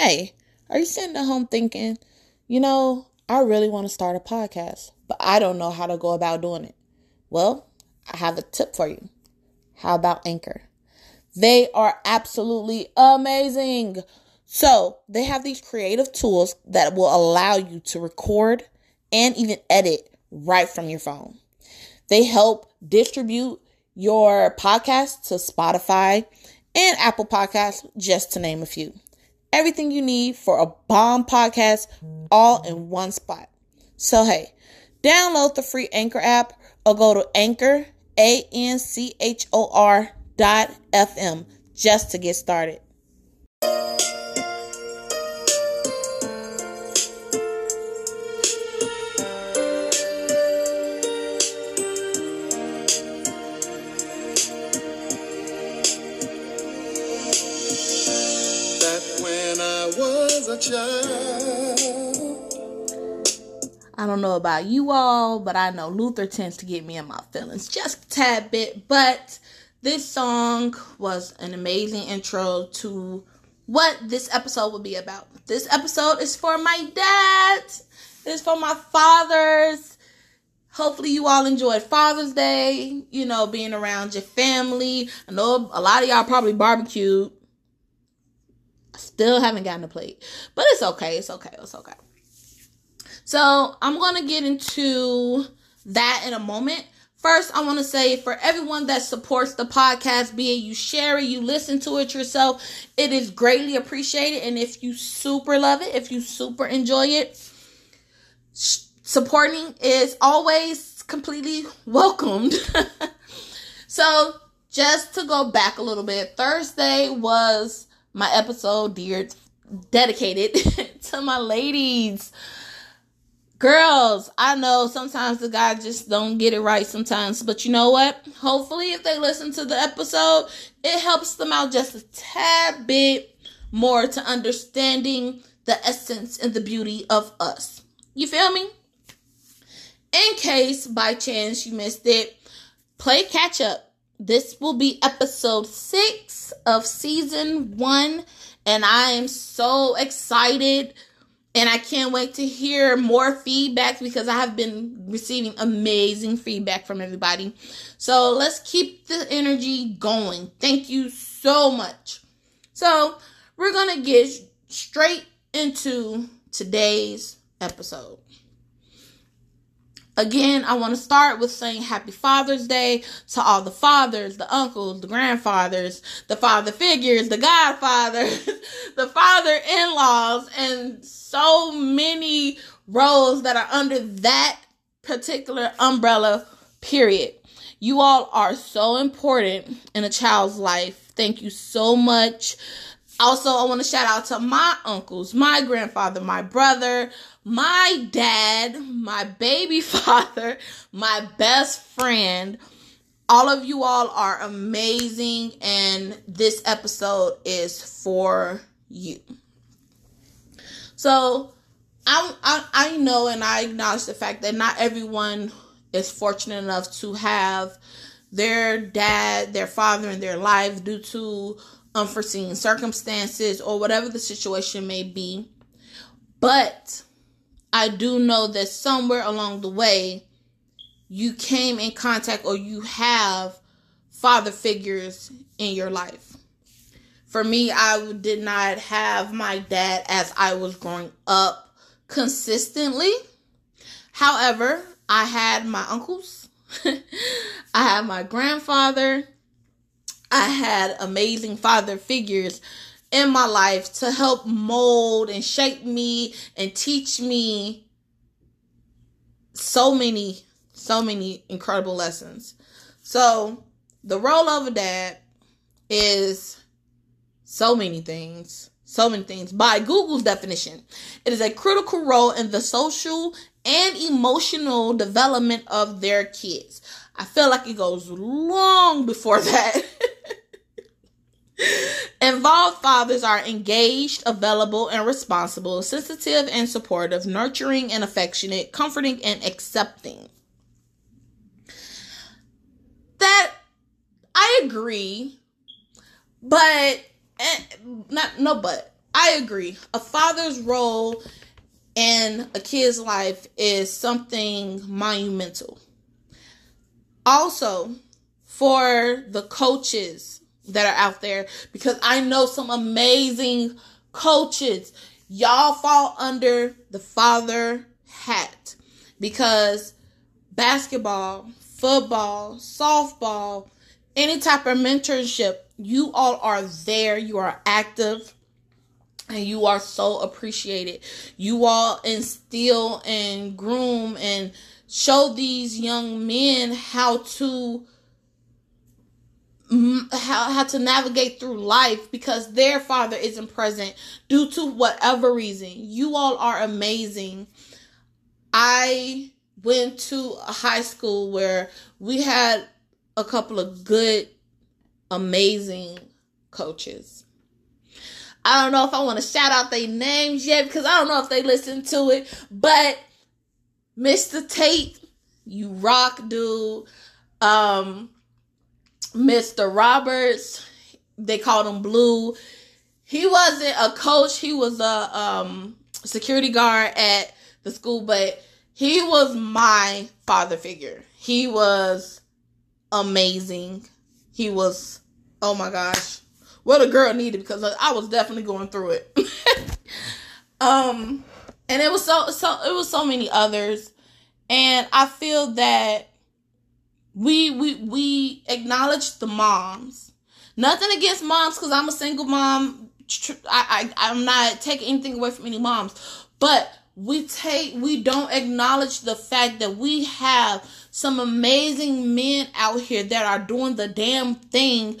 Hey, are you sitting at home thinking, you know, I really want to start a podcast, but I don't know how to go about doing it? Well, I have a tip for you. How about Anchor? They are absolutely amazing. So, they have these creative tools that will allow you to record and even edit right from your phone. They help distribute your podcast to Spotify and Apple Podcasts, just to name a few. Everything you need for a bomb podcast all in one spot. So, hey, download the free Anchor app or go to Anchor, A N C H O R dot FM just to get started. Don't know about you all, but I know Luther tends to get me in my feelings just a tad bit. But this song was an amazing intro to what this episode will be about. This episode is for my dad, it's for my fathers. Hopefully, you all enjoyed Father's Day, you know, being around your family. I know a lot of y'all probably barbecued. Still haven't gotten a plate, but it's okay. It's okay. It's okay. So I'm going to get into that in a moment. First, I want to say for everyone that supports the podcast, be it you share it, you listen to it yourself, it is greatly appreciated. And if you super love it, if you super enjoy it, supporting is always completely welcomed. so, just to go back a little bit, Thursday was my episode dear dedicated to my ladies girls i know sometimes the guys just don't get it right sometimes but you know what? Hopefully if they listen to the episode it helps them out just a tad bit more to understanding the essence and the beauty of us. You feel me? In case by chance you missed it play catch up. This will be episode six of season one, and I am so excited. And I can't wait to hear more feedback because I have been receiving amazing feedback from everybody. So let's keep the energy going. Thank you so much. So, we're going to get straight into today's episode. Again, I want to start with saying happy Father's Day to all the fathers, the uncles, the grandfathers, the father figures, the godfathers, the father in laws, and so many roles that are under that particular umbrella, period. You all are so important in a child's life. Thank you so much. Also, I want to shout out to my uncles, my grandfather, my brother, my dad, my baby father, my best friend. All of you all are amazing, and this episode is for you. So, I, I, know and I acknowledge the fact that not everyone is fortunate enough to have their dad, their father in their life due to unforeseen circumstances or whatever the situation may be. But I do know that somewhere along the way, you came in contact or you have father figures in your life. For me, I did not have my dad as I was growing up consistently. However, I had my uncles, I had my grandfather, I had amazing father figures in my life to help mold and shape me and teach me so many, so many incredible lessons. So, the role of a dad is so many things. So many things. By Google's definition, it is a critical role in the social and emotional development of their kids. I feel like it goes long before that. Involved fathers are engaged, available, and responsible, sensitive and supportive, nurturing and affectionate, comforting and accepting. That I agree, but eh, not no but I agree. A father's role in a kid's life is something monumental. Also, for the coaches that are out there, because I know some amazing coaches, y'all fall under the father hat because basketball, football, softball, any type of mentorship, you all are there, you are active, and you are so appreciated. You all instill and groom and show these young men how to how, how to navigate through life because their father isn't present due to whatever reason. You all are amazing. I went to a high school where we had a couple of good, amazing coaches. I don't know if I want to shout out their names yet because I don't know if they listen to it, but Mr. Tate, you rock, dude. Um, Mr. Roberts, they called him Blue. He wasn't a coach, he was a um, security guard at the school, but he was my father figure. He was amazing. He was, oh my gosh, what a girl needed because I was definitely going through it. um, and it was so so it was so many others, and I feel that we we we acknowledge the moms. Nothing against moms because I'm a single mom. I, I I'm not taking anything away from any moms, but we take we don't acknowledge the fact that we have some amazing men out here that are doing the damn thing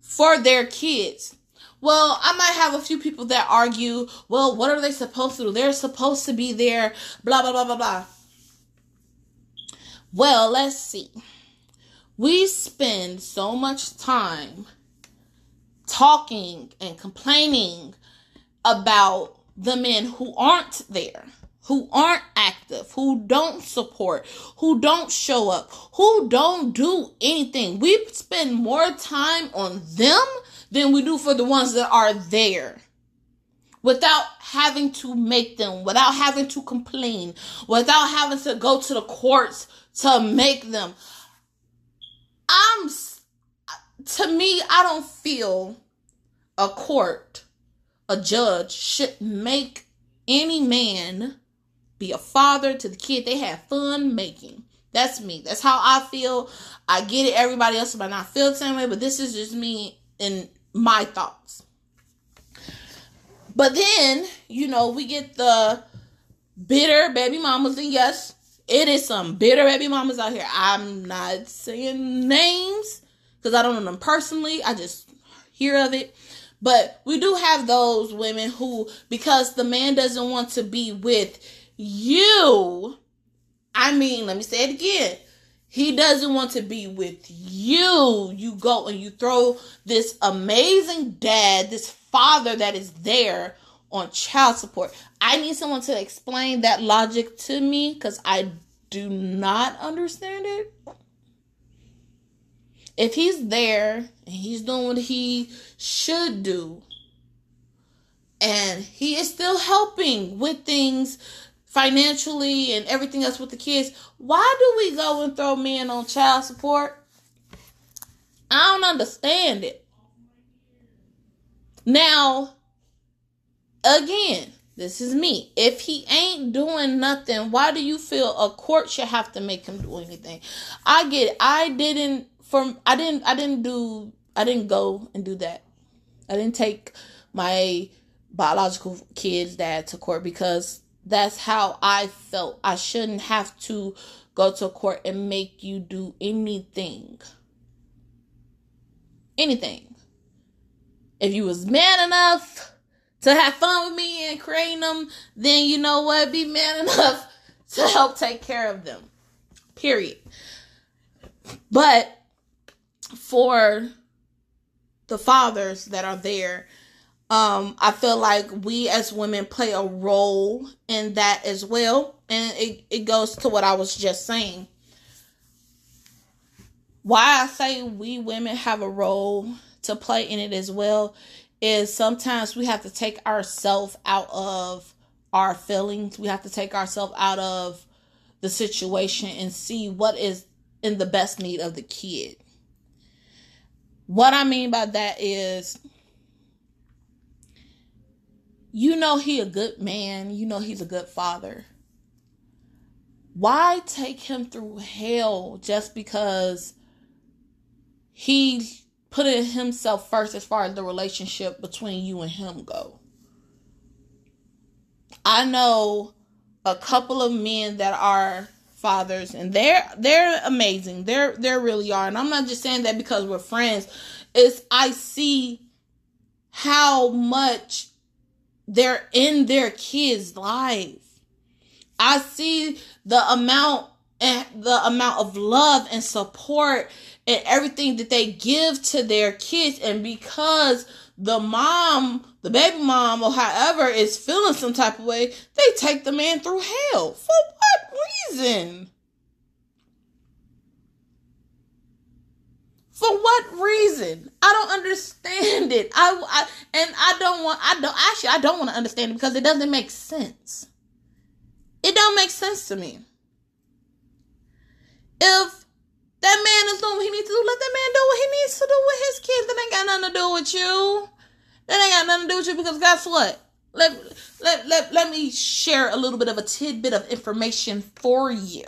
for their kids. Well, I might have a few people that argue, well, what are they supposed to do? They're supposed to be there, blah, blah, blah, blah, blah. Well, let's see. We spend so much time talking and complaining about the men who aren't there, who aren't active, who don't support, who don't show up, who don't do anything. We spend more time on them than we do for the ones that are there. Without having to make them, without having to complain, without having to go to the courts to make them. I'm, to me, I don't feel a court a judge should make any man be a father to the kid they have fun making. That's me. That's how I feel. I get it. Everybody else might not feel the same way, but this is just me and my thoughts. But then, you know, we get the bitter baby mamas, and yes, it is some bitter baby mamas out here. I'm not saying names because I don't know them personally. I just hear of it. But we do have those women who, because the man doesn't want to be with you, I mean, let me say it again. He doesn't want to be with you. You go and you throw this amazing dad, this father that is there on child support. I need someone to explain that logic to me because I do not understand it if he's there and he's doing what he should do and he is still helping with things financially and everything else with the kids, why do we go and throw men on child support? I don't understand it. Now, again, this is me. If he ain't doing nothing, why do you feel a court should have to make him do anything? I get it. I didn't from I didn't I didn't do I didn't go and do that. I didn't take my biological kid's dad to court because that's how I felt. I shouldn't have to go to court and make you do anything. Anything. If you was man enough to have fun with me and creating them, then you know what? Be man enough to help take care of them. Period. But for the fathers that are there, um, I feel like we as women play a role in that as well. And it, it goes to what I was just saying. Why I say we women have a role to play in it as well is sometimes we have to take ourselves out of our feelings. We have to take ourselves out of the situation and see what is in the best need of the kid. What I mean by that is you know he a good man, you know he's a good father. Why take him through hell just because he put himself first as far as the relationship between you and him go? I know a couple of men that are fathers and they're they're amazing. They're they really are. And I'm not just saying that because we're friends. It's I see how much they're in their kids' life. I see the amount and the amount of love and support and everything that they give to their kids and because the mom, the baby mom or however is feeling some type of way, they take the man through hell. For what reason? For what reason? I don't understand it. I, I and I don't want I don't actually I don't want to understand it because it doesn't make sense. It don't make sense to me. If that man is doing what he needs to do, let that man do what he needs to do with his kids. That ain't got nothing to do with you. That ain't got nothing to do with you because guess what? Let, let, let, let me share a little bit of a tidbit of information for you.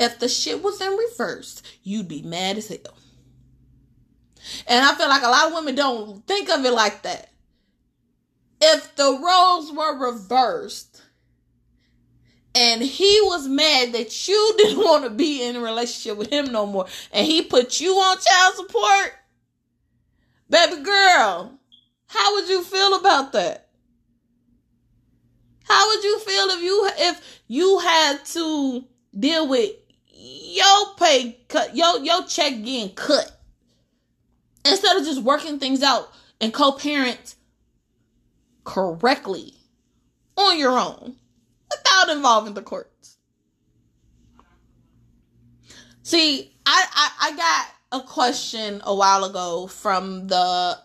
If the shit was in reverse, you'd be mad as hell. And I feel like a lot of women don't think of it like that. If the roles were reversed and he was mad that you didn't want to be in a relationship with him no more and he put you on child support, baby girl, how would you feel about that? How would you feel if you if you had to deal with your pay cut, your your check getting cut? Instead of just working things out and co-parent correctly on your own without involving the courts. See, I, I, I got a question a while ago from the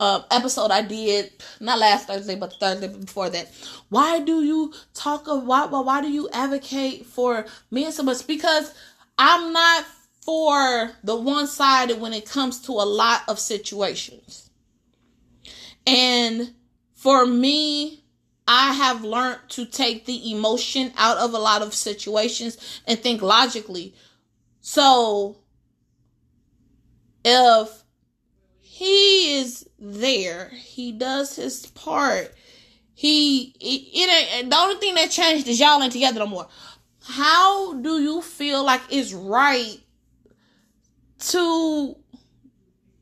uh, episode I did not last Thursday, but Thursday before that. Why do you talk of why? Why do you advocate for men so much? Because I'm not for the one sided when it comes to a lot of situations. And for me, I have learned to take the emotion out of a lot of situations and think logically. So, if he is there, he does his part. He, it, it ain't, the only thing that changed is y'all ain't together no more. How do you feel like it's right to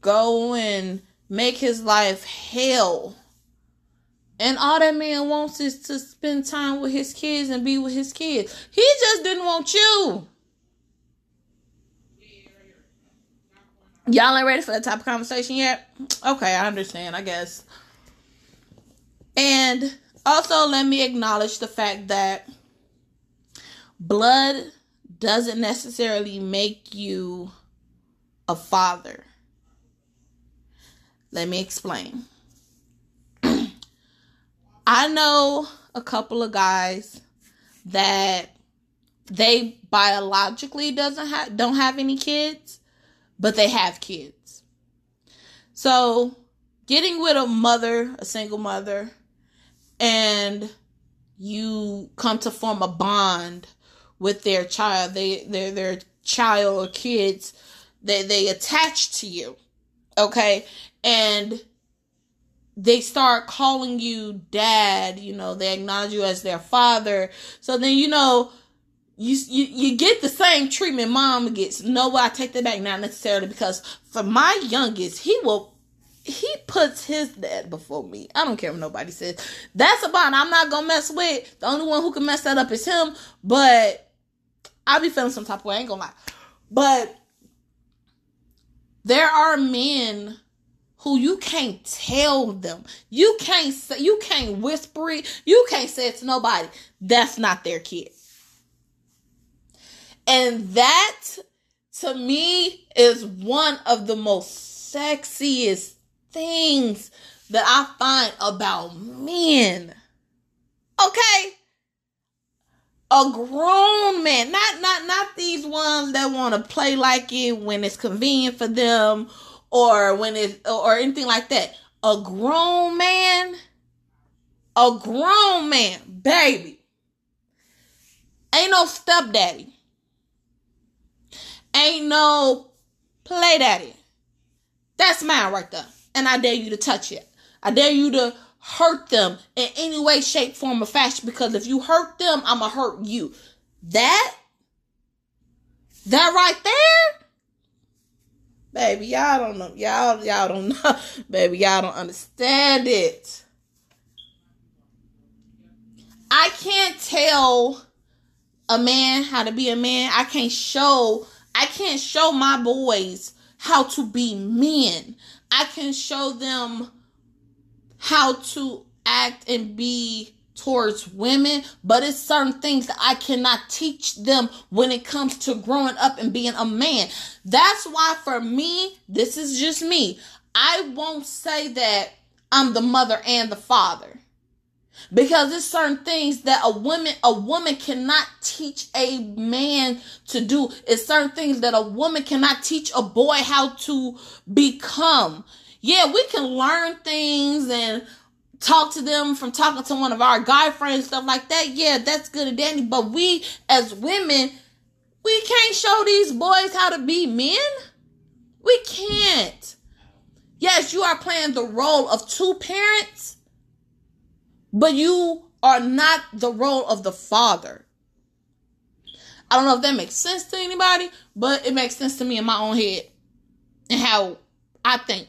go and make his life hell. And all that man wants is to spend time with his kids and be with his kids. He just didn't want you. Y'all ain't ready for that type of conversation yet? Okay, I understand, I guess. And also, let me acknowledge the fact that blood doesn't necessarily make you a father. Let me explain. I know a couple of guys that they biologically doesn't have don't have any kids, but they have kids. So, getting with a mother, a single mother, and you come to form a bond with their child, they their their child or kids they they attach to you okay and they start calling you dad you know they acknowledge you as their father so then you know you you, you get the same treatment mom gets no i take that back not necessarily because for my youngest he will he puts his dad before me. I don't care what nobody says. That's a bond I'm not gonna mess with. The only one who can mess that up is him. But I'll be feeling some type of way. I ain't gonna lie. But there are men who you can't tell them. You can't say, you can't whisper it. You can't say it to nobody. That's not their kid. And that to me is one of the most sexiest things that I find about men. Okay? A grown man, not not not these ones that want to play like it when it's convenient for them or when it or anything like that. A grown man, a grown man, baby. Ain't no stepdaddy. Ain't no play daddy. That's mine right there. And I dare you to touch it. I dare you to hurt them in any way, shape, form, or fashion. Because if you hurt them, I'ma hurt you. That, that right there, baby, y'all don't know. Y'all, y'all don't know. Baby, y'all don't understand it. I can't tell a man how to be a man. I can't show I can't show my boys how to be men. I can show them how to act and be towards women, but it's certain things that I cannot teach them when it comes to growing up and being a man. That's why for me, this is just me. I won't say that I'm the mother and the father because there's certain things that a woman a woman cannot teach a man to do it's certain things that a woman cannot teach a boy how to become yeah we can learn things and talk to them from talking to one of our guy friends stuff like that yeah that's good and dandy but we as women we can't show these boys how to be men we can't yes you are playing the role of two parents but you are not the role of the father. I don't know if that makes sense to anybody, but it makes sense to me in my own head and how I think.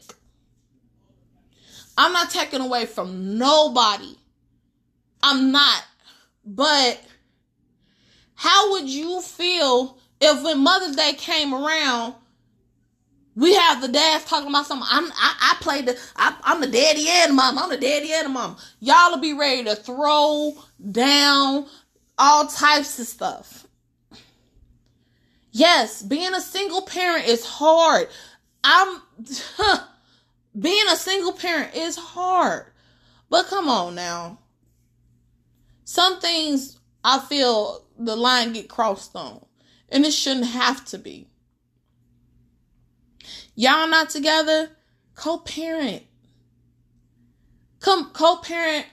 I'm not taking away from nobody. I'm not. But how would you feel if when Mother's Day came around, we have the dads talking about something. I'm I, I played the I, am the daddy and mom. I'm the daddy and mom. Y'all will be ready to throw down all types of stuff. Yes, being a single parent is hard. I'm huh, being a single parent is hard. But come on now. Some things I feel the line get crossed on. And it shouldn't have to be. Y'all not together? Co-parent. Come co-parent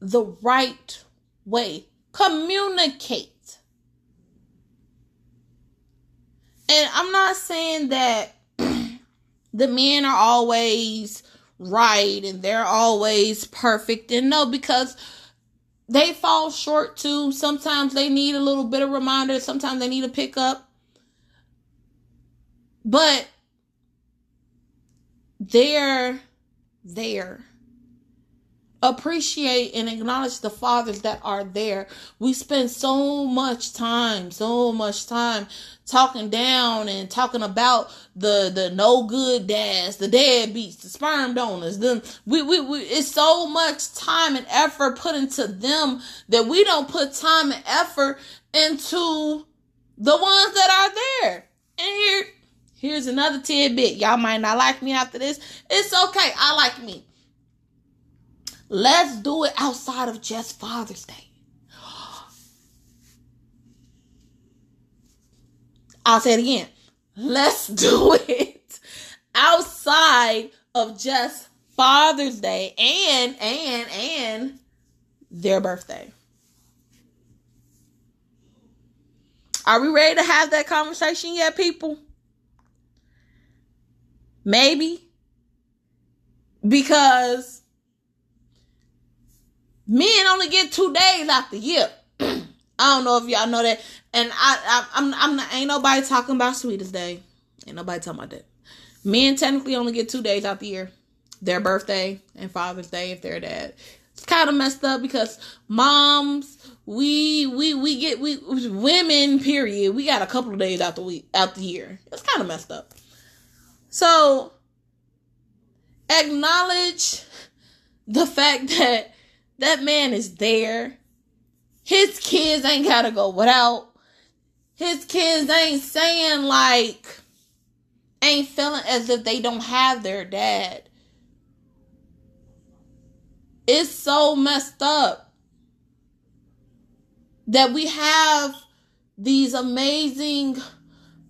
the right way. Communicate. And I'm not saying that the men are always right and they're always perfect. And no, because they fall short too. Sometimes they need a little bit of reminder. Sometimes they need a pickup. But they're there. Appreciate and acknowledge the fathers that are there. We spend so much time, so much time talking down and talking about the the no good dads, the deadbeats, the sperm donors. Then we, we we it's so much time and effort put into them that we don't put time and effort into the ones that are there. And here Here's another tidbit. Y'all might not like me after this. It's okay. I like me. Let's do it outside of just Father's Day. I'll say it again. Let's do it outside of just Father's Day and and and their birthday. Are we ready to have that conversation yet, people? Maybe. Because men only get two days out the year. I don't know if y'all know that. And I, I I'm I'm not ain't nobody talking about Sweetest Day. Ain't nobody talking about that. Men technically only get two days out the year. Their birthday and Father's Day if they're dad. It's kind of messed up because moms, we we we get we women period. We got a couple of days out the week out the year. It's kind of messed up. So acknowledge the fact that that man is there. His kids ain't gotta go without. His kids ain't saying like, ain't feeling as if they don't have their dad. It's so messed up that we have these amazing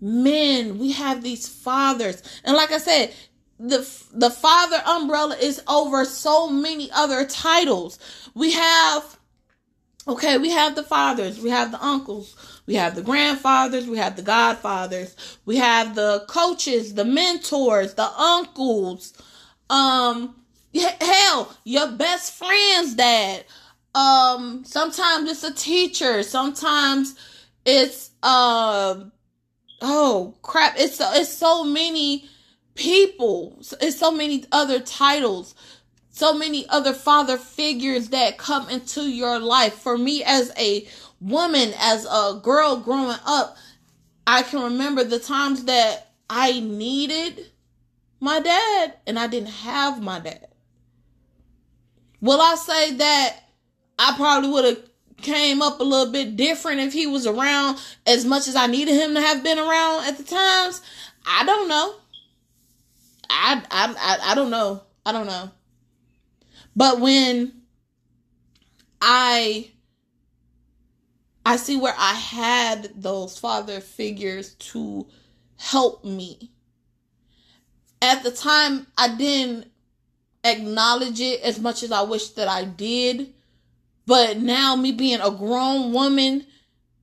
men, we have these fathers. And like I said, the the father umbrella is over so many other titles. We have okay, we have the fathers, we have the uncles, we have the grandfathers, we have the godfathers, we have the coaches, the mentors, the uncles, um hell, your best friend's dad. Um sometimes it's a teacher, sometimes it's uh oh crap, it's it's so many people, it's so many other titles so many other father figures that come into your life. For me, as a woman, as a girl growing up, I can remember the times that I needed my dad and I didn't have my dad. Will I say that I probably would have came up a little bit different if he was around as much as I needed him to have been around at the times? I don't know. I I I, don't know. I don't know. But when I I see where I had those father figures to help me. At the time, I didn't acknowledge it as much as I wish that I did. But now, me being a grown woman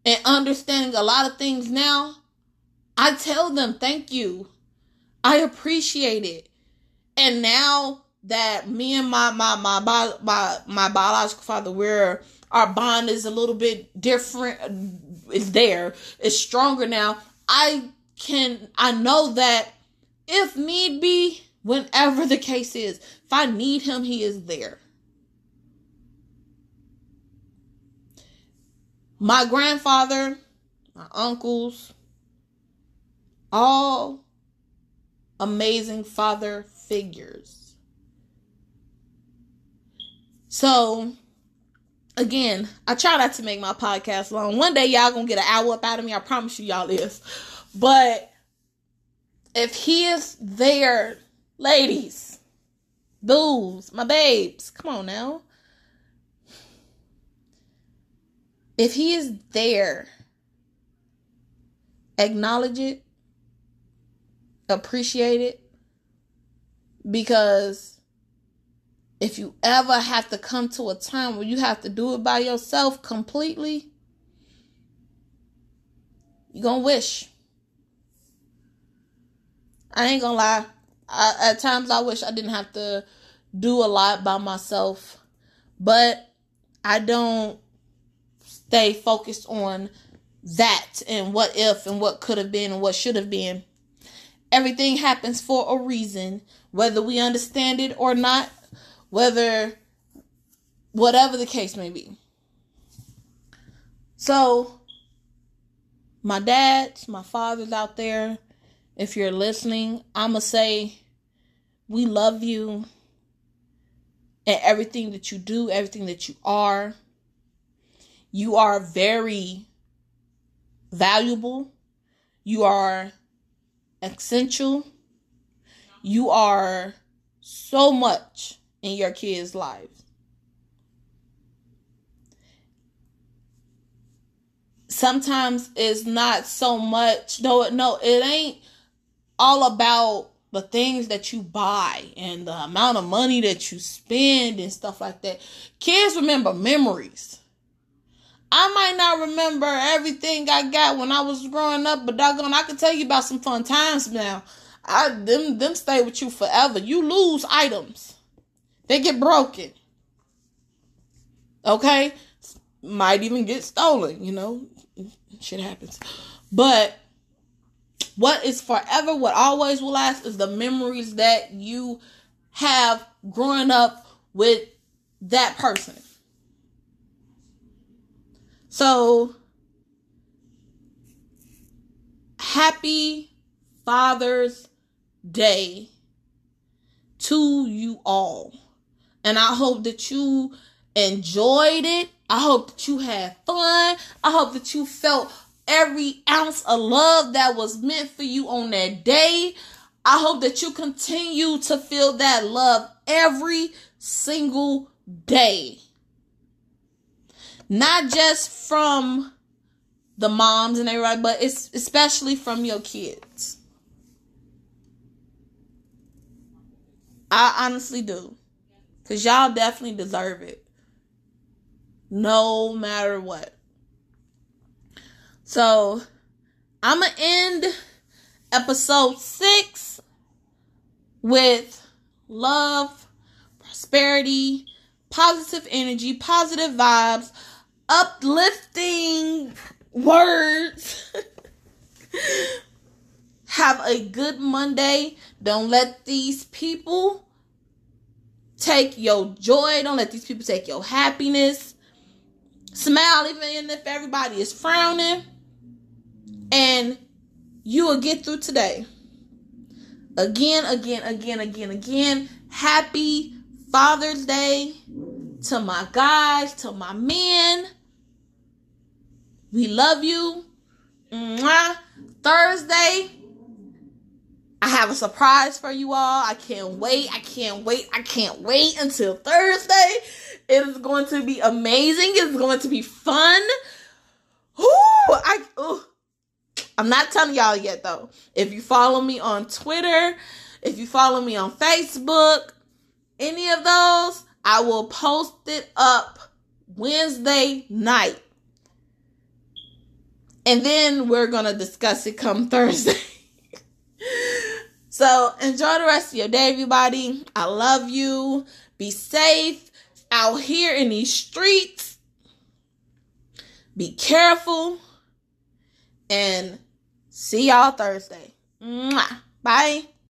and understanding a lot of things now, I tell them thank you. I appreciate it. And now that me and my my my my my, my biological father we're our bond is a little bit different is there it's stronger now i can i know that if need be whenever the case is if i need him he is there my grandfather my uncles all amazing father figures so again, I try not to make my podcast long. One day y'all gonna get an hour up out of me. I promise you y'all is. But if he is there, ladies, boos, my babes, come on now. If he is there, acknowledge it, appreciate it, because if you ever have to come to a time where you have to do it by yourself completely, you're to wish. I ain't to lie. I, at times I wish I didn't have to do a lot by myself, but I don't stay focused on that and what if and what could have been and what should have been. Everything happens for a reason, whether we understand it or not whether whatever the case may be. So, my dads, my fathers out there, if you're listening, I'm going to say we love you and everything that you do, everything that you are. You are very valuable. You are essential. You are so much in your kids' lives. Sometimes it's not so much, no, no, it ain't all about the things that you buy and the amount of money that you spend and stuff like that. Kids remember memories. I might not remember everything I got when I was growing up, but doggone, I can tell you about some fun times now. I them them stay with you forever. You lose items. They get broken. Okay? Might even get stolen, you know? Shit happens. But what is forever, what always will last, is the memories that you have growing up with that person. So, happy Father's Day to you all. And I hope that you enjoyed it. I hope that you had fun. I hope that you felt every ounce of love that was meant for you on that day. I hope that you continue to feel that love every single day. Not just from the moms and everybody, but it's especially from your kids. I honestly do. Because y'all definitely deserve it. No matter what. So, I'm going to end episode six with love, prosperity, positive energy, positive vibes, uplifting words. Have a good Monday. Don't let these people take your joy. Don't let these people take your happiness. Smile even if everybody is frowning. And you will get through today. Again, again, again, again, again. Happy Father's Day to my guys, to my men. We love you. Mwah. Thursday, I have a surprise for you all. I can't wait. I can't wait. I can't wait until Thursday. It is going to be amazing. It's going to be fun. Ooh, I, ooh. I'm not telling y'all yet though. If you follow me on Twitter, if you follow me on Facebook, any of those, I will post it up Wednesday night. And then we're going to discuss it come Thursday. so enjoy the rest of your day, everybody. I love you. Be safe out here in these streets. Be careful. And see y'all Thursday. Bye.